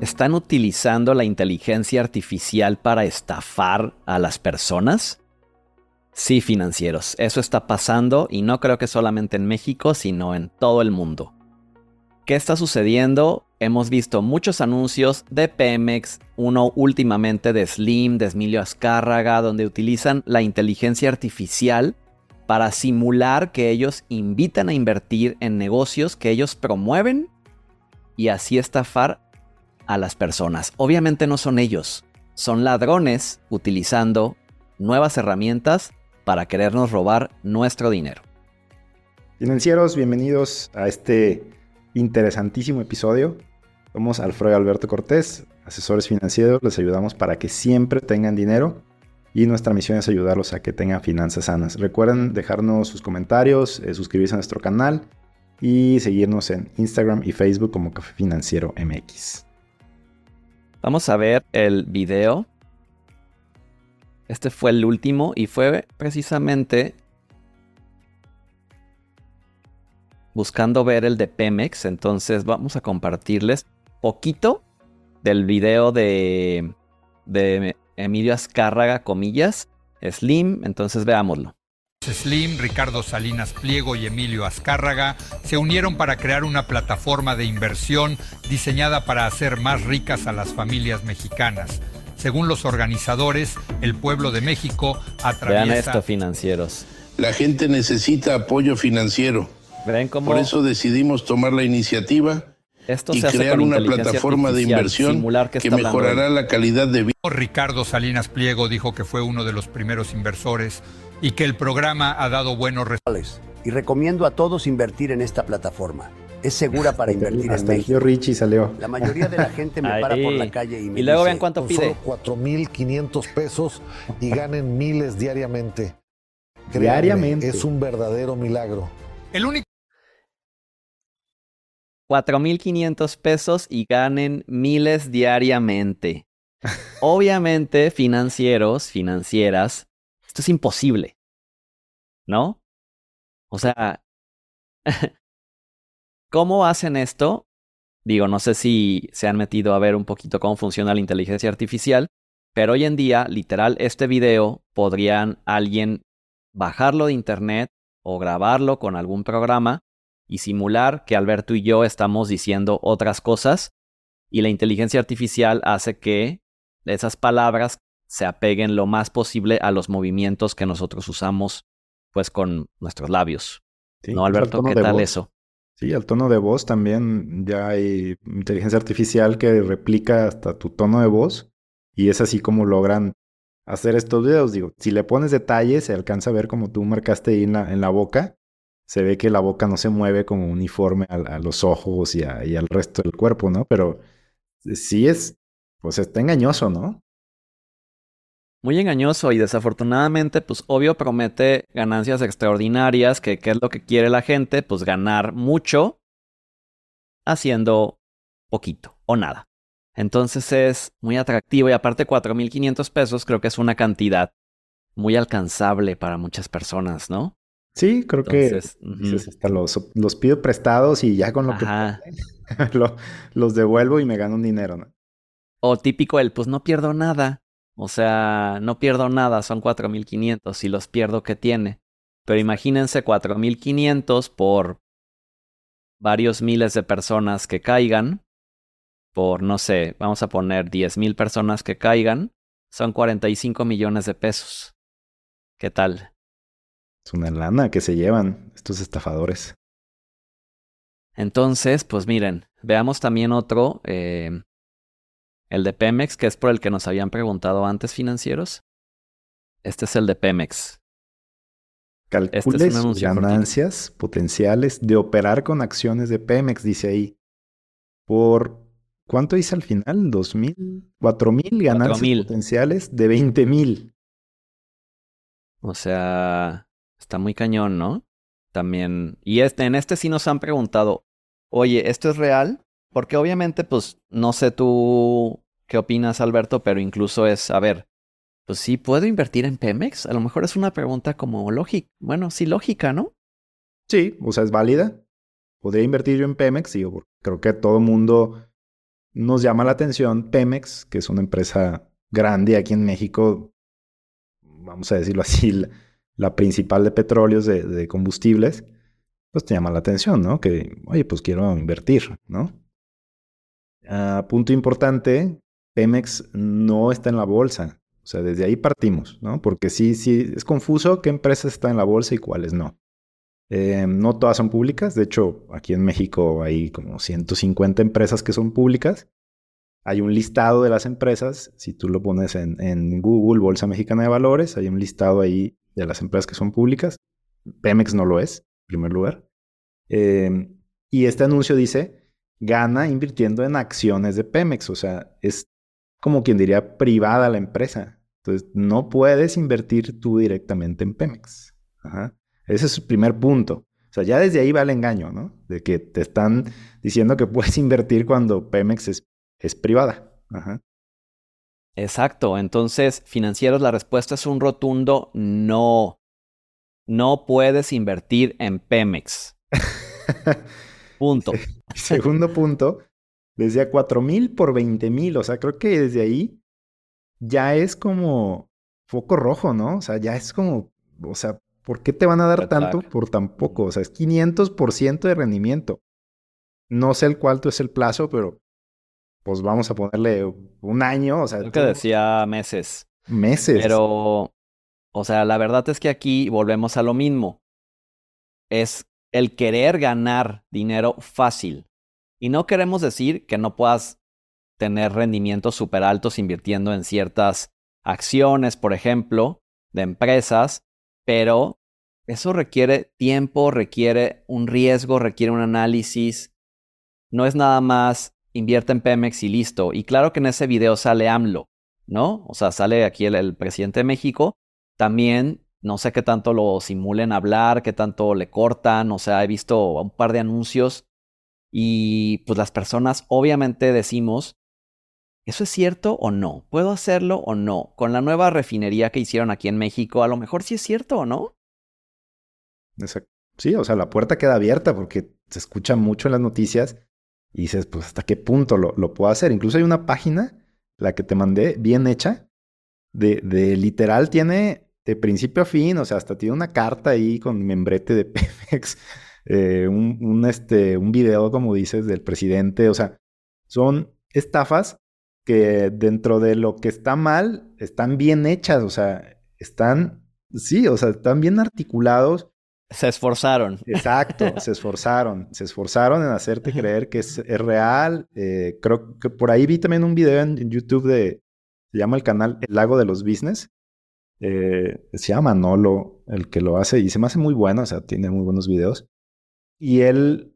¿Están utilizando la inteligencia artificial para estafar a las personas? Sí, financieros, eso está pasando y no creo que solamente en México, sino en todo el mundo. ¿Qué está sucediendo? Hemos visto muchos anuncios de Pemex, uno últimamente de Slim, de Emilio Azcárraga, donde utilizan la inteligencia artificial para simular que ellos invitan a invertir en negocios que ellos promueven y así estafar a las personas. Obviamente no son ellos, son ladrones utilizando nuevas herramientas para querernos robar nuestro dinero. Financieros, bienvenidos a este interesantísimo episodio. Somos Alfredo Alberto Cortés, asesores financieros, les ayudamos para que siempre tengan dinero y nuestra misión es ayudarlos a que tengan finanzas sanas. Recuerden dejarnos sus comentarios, eh, suscribirse a nuestro canal y seguirnos en Instagram y Facebook como Café Financiero MX. Vamos a ver el video. Este fue el último y fue precisamente buscando ver el de Pemex. Entonces vamos a compartirles poquito del video de, de Emilio Azcárraga, comillas, Slim. Entonces veámoslo. Slim, Ricardo Salinas Pliego y Emilio Azcárraga se unieron para crear una plataforma de inversión diseñada para hacer más ricas a las familias mexicanas. Según los organizadores, el pueblo de México atraviesa... Vean esto, financieros. La gente necesita apoyo financiero. ¿Ven cómo Por eso decidimos tomar la iniciativa esto y crear una plataforma de inversión que, hablando mejorará la calidad de vida. Ricardo Salinas Pliego dijo que fue uno de los primeros inversores y que el programa ha dado buenos resultados. y recomiendo a todos invertir en esta plataforma. Es segura para invertir en Hasta tío México. Richie salió. La mayoría de la gente me para por la calle y me Y luego dice, vean cuánto con pide. solo 4.500 pesos y ganen miles diariamente. Créanme, Diariamente. Es un verdadero milagro. El único 4.500 pesos y ganen miles diariamente. Obviamente, financieros, financieras, esto es imposible. ¿No? O sea, ¿cómo hacen esto? Digo, no sé si se han metido a ver un poquito cómo funciona la inteligencia artificial, pero hoy en día, literal, este video podrían alguien bajarlo de internet o grabarlo con algún programa y simular que Alberto y yo estamos diciendo otras cosas y la inteligencia artificial hace que esas palabras se apeguen lo más posible a los movimientos que nosotros usamos pues con nuestros labios. Sí, ¿No, incluso Alberto? ¿Qué tal voz. eso? Sí, al tono de voz también ya hay inteligencia artificial que replica hasta tu tono de voz y es así como logran hacer estos videos. Digo, si le pones detalles, se alcanza a ver como tú marcaste ahí en la, en la boca. Se ve que la boca no se mueve como uniforme a, a los ojos y, a- y al resto del cuerpo, ¿no? Pero sí es, pues está engañoso, ¿no? Muy engañoso y desafortunadamente, pues obvio promete ganancias extraordinarias, que qué es lo que quiere la gente, pues ganar mucho haciendo poquito o nada. Entonces es muy atractivo y aparte 4.500 pesos creo que es una cantidad muy alcanzable para muchas personas, ¿no? Sí, creo Entonces, que dices, hasta los, los pido prestados y ya con lo Ajá. que lo- los devuelvo y me gano un dinero, ¿no? O típico el, pues no pierdo nada. O sea, no pierdo nada, son 4.500. Si los pierdo, ¿qué tiene? Pero imagínense 4.500 por varios miles de personas que caigan. Por, no sé, vamos a poner 10.000 personas que caigan. Son 45 millones de pesos. ¿Qué tal? Es una lana que se llevan estos estafadores. Entonces, pues miren, veamos también otro, eh, el de Pemex, que es por el que nos habían preguntado antes financieros. Este es el de Pemex. Este es un sus anuncio cortito. ganancias potenciales de operar con acciones de Pemex, dice ahí. Por, ¿cuánto dice al final? ¿Dos mil? ¿Cuatro mil ganancias 4,000. potenciales de 20 mil? O sea, está muy cañón, ¿no? También. Y este, en este sí nos han preguntado, oye, ¿esto es real? Porque obviamente, pues, no sé tú qué opinas, Alberto, pero incluso es, a ver, pues sí, ¿puedo invertir en Pemex? A lo mejor es una pregunta como lógica. Bueno, sí, lógica, ¿no? Sí, o sea, es válida. Podría invertir yo en Pemex, porque creo que todo mundo nos llama la atención Pemex, que es una empresa grande aquí en México, vamos a decirlo así, la, la principal de petróleos, de, de, combustibles, pues te llama la atención, ¿no? Que, oye, pues quiero invertir, ¿no? Uh, punto importante, Pemex no está en la bolsa. O sea, desde ahí partimos, ¿no? Porque sí, sí, es confuso qué empresas están en la bolsa y cuáles no. Eh, no todas son públicas. De hecho, aquí en México hay como 150 empresas que son públicas. Hay un listado de las empresas. Si tú lo pones en, en, Google, Bolsa Mexicana de Valores, hay un listado ahí de las empresas que son públicas. Pemex no lo es, en primer lugar. Eh, y este anuncio dice, gana invirtiendo en acciones de Pemex. O sea, es como quien diría privada la empresa. Entonces, no puedes invertir tú directamente en Pemex. Ajá. Ese es el primer punto. O sea, ya desde ahí va el engaño, ¿no? De que te están diciendo que puedes invertir cuando Pemex es, es privada. Ajá. Exacto. Entonces, financieros, la respuesta es un rotundo no. No puedes invertir en Pemex. punto. Segundo punto, decía 4 mil por 20 mil. O sea, creo que desde ahí ya es como foco rojo, ¿no? O sea, ya es como, o sea, ¿Por qué te van a dar tanto por tan poco? O sea, es 500% de rendimiento. No sé el cuánto es el plazo, pero pues vamos a ponerle un año. O sea, Creo que decía meses. Meses. Pero, o sea, la verdad es que aquí volvemos a lo mismo. Es el querer ganar dinero fácil. Y no queremos decir que no puedas tener rendimientos súper altos invirtiendo en ciertas acciones, por ejemplo, de empresas, pero eso requiere tiempo, requiere un riesgo, requiere un análisis. No es nada más invierte en Pemex y listo. Y claro que en ese video sale AMLO, ¿no? O sea, sale aquí el, presidente de México. También no sé qué tanto lo simulen hablar, qué tanto le cortan. O sea, he visto un par de anuncios y pues las personas obviamente decimos, ¿eso es cierto o no? ¿Puedo hacerlo o no? Con la nueva refinería que hicieron aquí en México, a lo mejor sí es cierto o no. Sí, o sea, la puerta queda abierta porque se escucha mucho en las noticias y dices, pues, ¿hasta qué punto lo, lo puedo hacer? Incluso hay una página, la que te mandé, bien hecha, de, de literal tiene de principio a fin, o sea, hasta tiene una carta ahí con membrete de Pemex, eh, un, un, este, un video, como dices, del presidente, o sea, son estafas que dentro de lo que está mal, están bien hechas, o sea, están, sí, o sea, están bien articulados se esforzaron. Exacto, se esforzaron. Se esforzaron en hacerte creer que es, real. Eh, creo que por ahí vi también un video en, YouTube de, se llama el canal El Lago de los Business. Eh, se llama Nolo, el que lo hace, y se me hace muy bueno, o sea, tiene muy buenos videos. Y él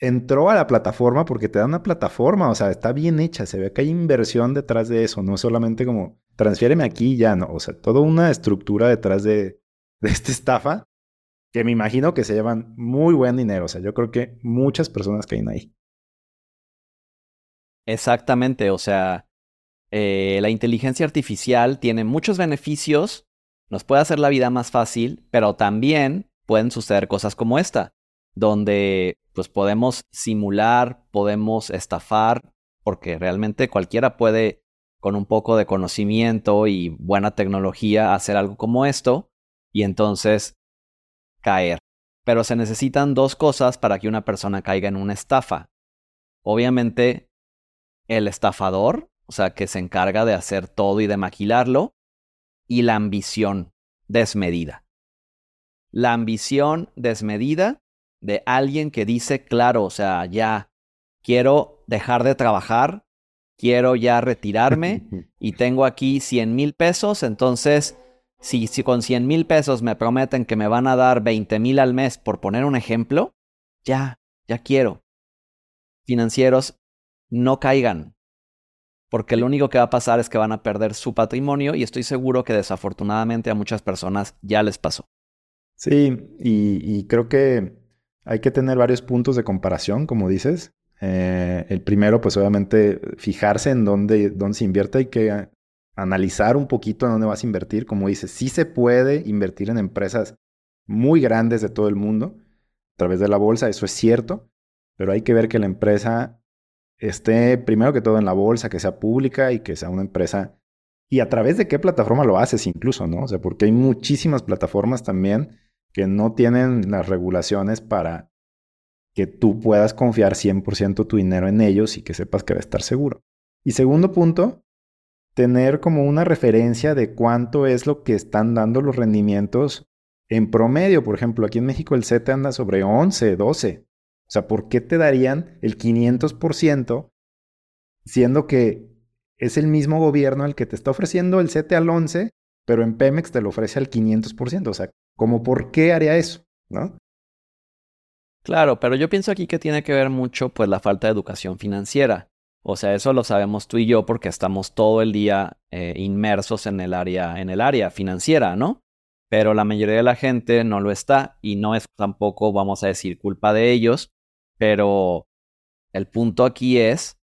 entró a la plataforma porque te da una plataforma, o sea, está bien hecha, se ve que hay inversión detrás de eso, no solamente como transfiéreme aquí y ya, no, o sea, toda una estructura detrás de, de esta estafa que me imagino que se llevan muy buen dinero. O sea, yo creo que muchas personas caen ahí. Exactamente, o sea, eh, la inteligencia artificial tiene muchos beneficios, nos puede hacer la vida más fácil, pero también pueden suceder cosas como esta, donde pues podemos simular, podemos estafar, porque realmente cualquiera puede con un poco de conocimiento y buena tecnología hacer algo como esto, y entonces caer. Pero se necesitan dos cosas para que una persona caiga en una estafa. Obviamente, el estafador, o sea, que se encarga de hacer todo y de maquilarlo, y la ambición desmedida. La ambición desmedida de alguien que dice, claro, o sea, ya quiero dejar de trabajar, quiero ya retirarme y tengo aquí 100 mil pesos, entonces si, si con 100 mil pesos me prometen que me van a dar 20 mil al mes, por poner un ejemplo, ya, ya quiero. Financieros, no caigan, porque lo único que va a pasar es que van a perder su patrimonio y estoy seguro que desafortunadamente a muchas personas ya les pasó. Sí, y, creo que hay que tener varios puntos de comparación, como dices. Eh, el primero, pues obviamente, fijarse en dónde, dónde se invierte. Hay que analizar un poquito en dónde vas a invertir. Como dices, sí se puede invertir en empresas muy grandes de todo el mundo a través de la bolsa, eso es cierto, pero hay que ver que la empresa esté primero que todo en la bolsa, que sea pública y que sea una empresa. Y a través de qué plataforma lo haces incluso, ¿no? O sea, porque hay muchísimas plataformas también que no tienen las regulaciones para que tú puedas confiar 100% tu dinero en ellos y que sepas que va a estar seguro. Y segundo punto, tener como una referencia de cuánto es lo que están dando los rendimientos en promedio. Por ejemplo, aquí en México el CETE anda sobre 11, 12. O sea, ¿por qué te darían el 500% siendo que es el mismo gobierno el que te está ofreciendo el CETE al 11, pero en Pemex te lo ofrece al 500%? O sea, ¿cómo por qué haría eso? ¿No? Claro, pero yo pienso aquí que tiene que ver mucho pues la falta de educación financiera. O sea, eso lo sabemos tú y yo porque estamos todo el día eh, inmersos en el área, en el área financiera, ¿no? Pero la mayoría de la gente no lo está y no es tampoco, vamos a decir, culpa de ellos, pero el punto aquí es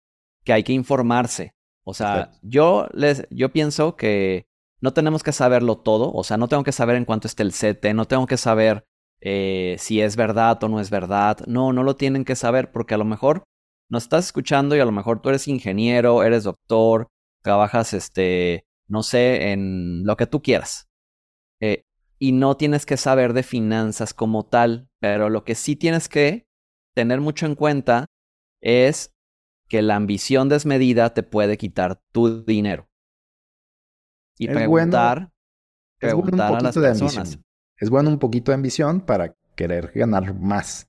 que hay que informarse. O sea, yo, les, yo pienso que no tenemos que saberlo todo. O sea, no tengo que saber en cuánto está el CT, no tengo que saber eh, si es verdad o no es verdad. No, no lo tienen que saber porque a lo mejor nos estás escuchando y a lo mejor tú eres ingeniero, eres doctor, trabajas, este, no sé, en lo que tú quieras. Eh, y no tienes que saber de finanzas como tal, pero lo que sí tienes que tener mucho en cuenta es que la ambición desmedida te puede quitar tu dinero. Y preguntar, preguntar a las personas. Es bueno un poquito de ambición para querer ganar más,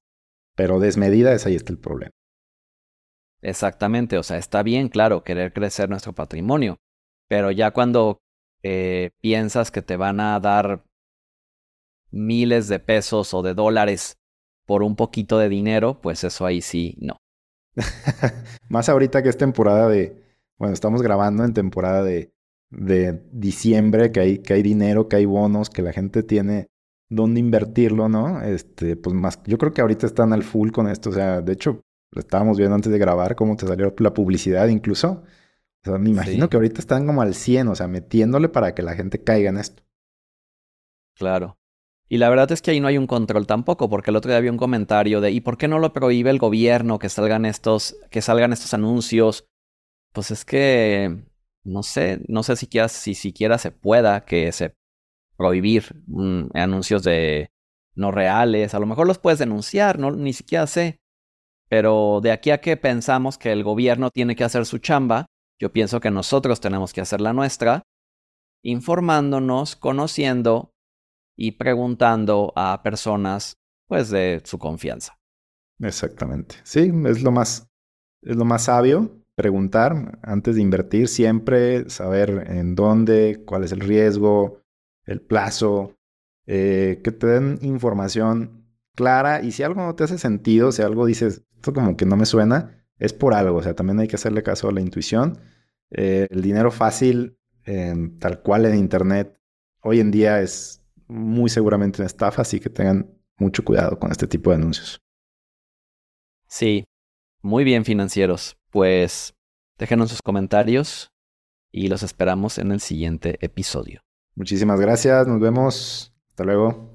pero desmedida es ahí está el problema. Exactamente, o sea, está bien, claro, querer crecer nuestro patrimonio, pero ya cuando eh, piensas que te van a dar miles de pesos o de dólares por un poquito de dinero, pues eso ahí sí, no. Más ahorita que es temporada de, bueno, estamos grabando en temporada de, de diciembre, que hay, que hay dinero, que hay bonos, que la gente tiene dónde invertirlo, ¿no? Este, pues más, yo creo que ahorita están al full con esto, o sea, de hecho, lo estábamos viendo antes de grabar cómo te salió la publicidad incluso. O sea, me imagino que ahorita están como al 100, o sea, metiéndole para que la gente caiga en esto. Claro. Y la verdad es que ahí no hay un control tampoco, porque el otro día había un comentario de ¿y por qué no lo prohíbe el gobierno que salgan estos, que salgan estos anuncios? Pues es que no sé, no sé si siquiera se pueda que se prohibir mm, anuncios de no reales. A lo mejor los puedes denunciar, no ni siquiera sé. Pero de aquí a que pensamos que el gobierno tiene que hacer su chamba, yo pienso que nosotros tenemos que hacer la nuestra, informándonos, conociendo y preguntando a personas pues de su confianza. Exactamente. Sí, es lo más es lo más sabio preguntar antes de invertir, siempre saber en dónde, cuál es el riesgo, el plazo, eh, que te den información clara y si algo no te hace sentido, si algo dices, esto como que no me suena, es por algo, o sea, también hay que hacerle caso a la intuición. Eh, el dinero fácil, tal cual en Internet, hoy en día es muy seguramente una estafa, así que tengan mucho cuidado con este tipo de anuncios. Sí, muy bien financieros. Pues déjenos sus comentarios y los esperamos en el siguiente episodio. Muchísimas gracias, nos vemos. Hasta luego.